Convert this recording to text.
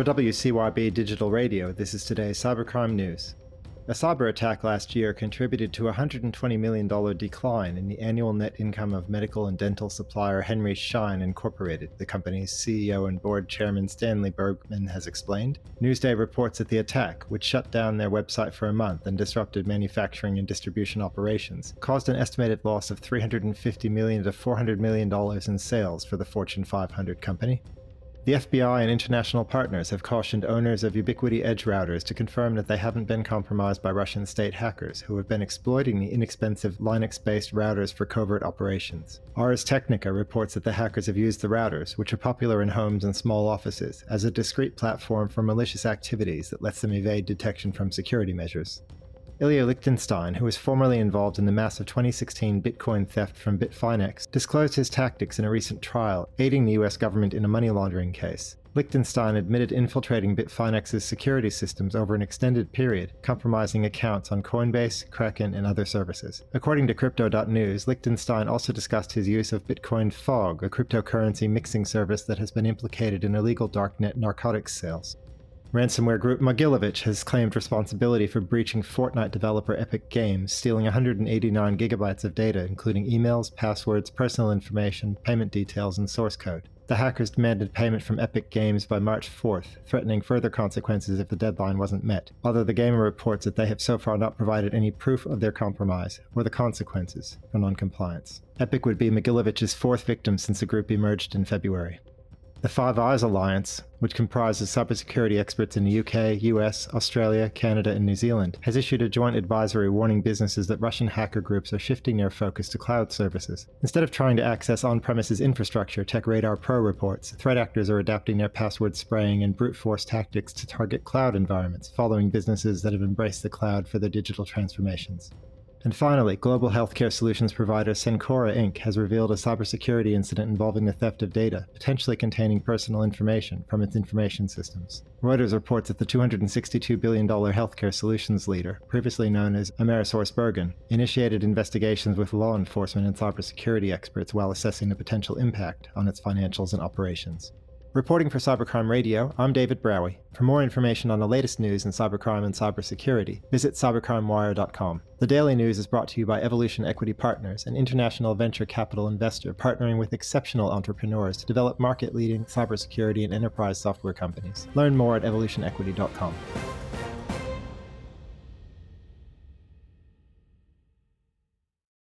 For WCYB Digital Radio, this is today's cybercrime news. A cyber attack last year contributed to a $120 million decline in the annual net income of medical and dental supplier Henry Schein Incorporated, the company's CEO and board chairman Stanley Bergman has explained. Newsday reports that the attack, which shut down their website for a month and disrupted manufacturing and distribution operations, caused an estimated loss of 350 million to $400 million in sales for the Fortune 500 company. The FBI and international partners have cautioned owners of Ubiquiti Edge routers to confirm that they haven't been compromised by Russian state hackers who have been exploiting the inexpensive Linux based routers for covert operations. Ars Technica reports that the hackers have used the routers, which are popular in homes and small offices, as a discreet platform for malicious activities that lets them evade detection from security measures. Ilya Lichtenstein, who was formerly involved in the massive 2016 Bitcoin theft from Bitfinex, disclosed his tactics in a recent trial, aiding the US government in a money laundering case. Lichtenstein admitted infiltrating Bitfinex's security systems over an extended period, compromising accounts on Coinbase, Kraken, and other services. According to Crypto.news, Lichtenstein also discussed his use of Bitcoin Fog, a cryptocurrency mixing service that has been implicated in illegal darknet narcotics sales. Ransomware group Mogilevich has claimed responsibility for breaching Fortnite developer Epic Games, stealing 189 gigabytes of data, including emails, passwords, personal information, payment details, and source code. The hackers demanded payment from Epic Games by March 4th, threatening further consequences if the deadline wasn't met, although TheGamer reports that they have so far not provided any proof of their compromise or the consequences for noncompliance. Epic would be Mogilevich's fourth victim since the group emerged in February. The Five Eyes Alliance, which comprises cybersecurity experts in the UK, US, Australia, Canada, and New Zealand, has issued a joint advisory warning businesses that Russian hacker groups are shifting their focus to cloud services. Instead of trying to access on premises infrastructure, TechRadar Pro reports, threat actors are adapting their password spraying and brute force tactics to target cloud environments, following businesses that have embraced the cloud for their digital transformations. And finally, global healthcare solutions provider Cencora Inc. has revealed a cybersecurity incident involving the theft of data, potentially containing personal information, from its information systems. Reuters reports that the $262 billion healthcare solutions leader, previously known as AmerisourceBergen, initiated investigations with law enforcement and cybersecurity experts while assessing the potential impact on its financials and operations. Reporting for Cybercrime Radio, I'm David Braue. For more information on the latest news in cybercrime and cybersecurity, visit cybercrimewire.com. The daily news is brought to you by Evolution Equity Partners, an international venture capital investor partnering with exceptional entrepreneurs to develop market leading cybersecurity and enterprise software companies. Learn more at evolutionequity.com.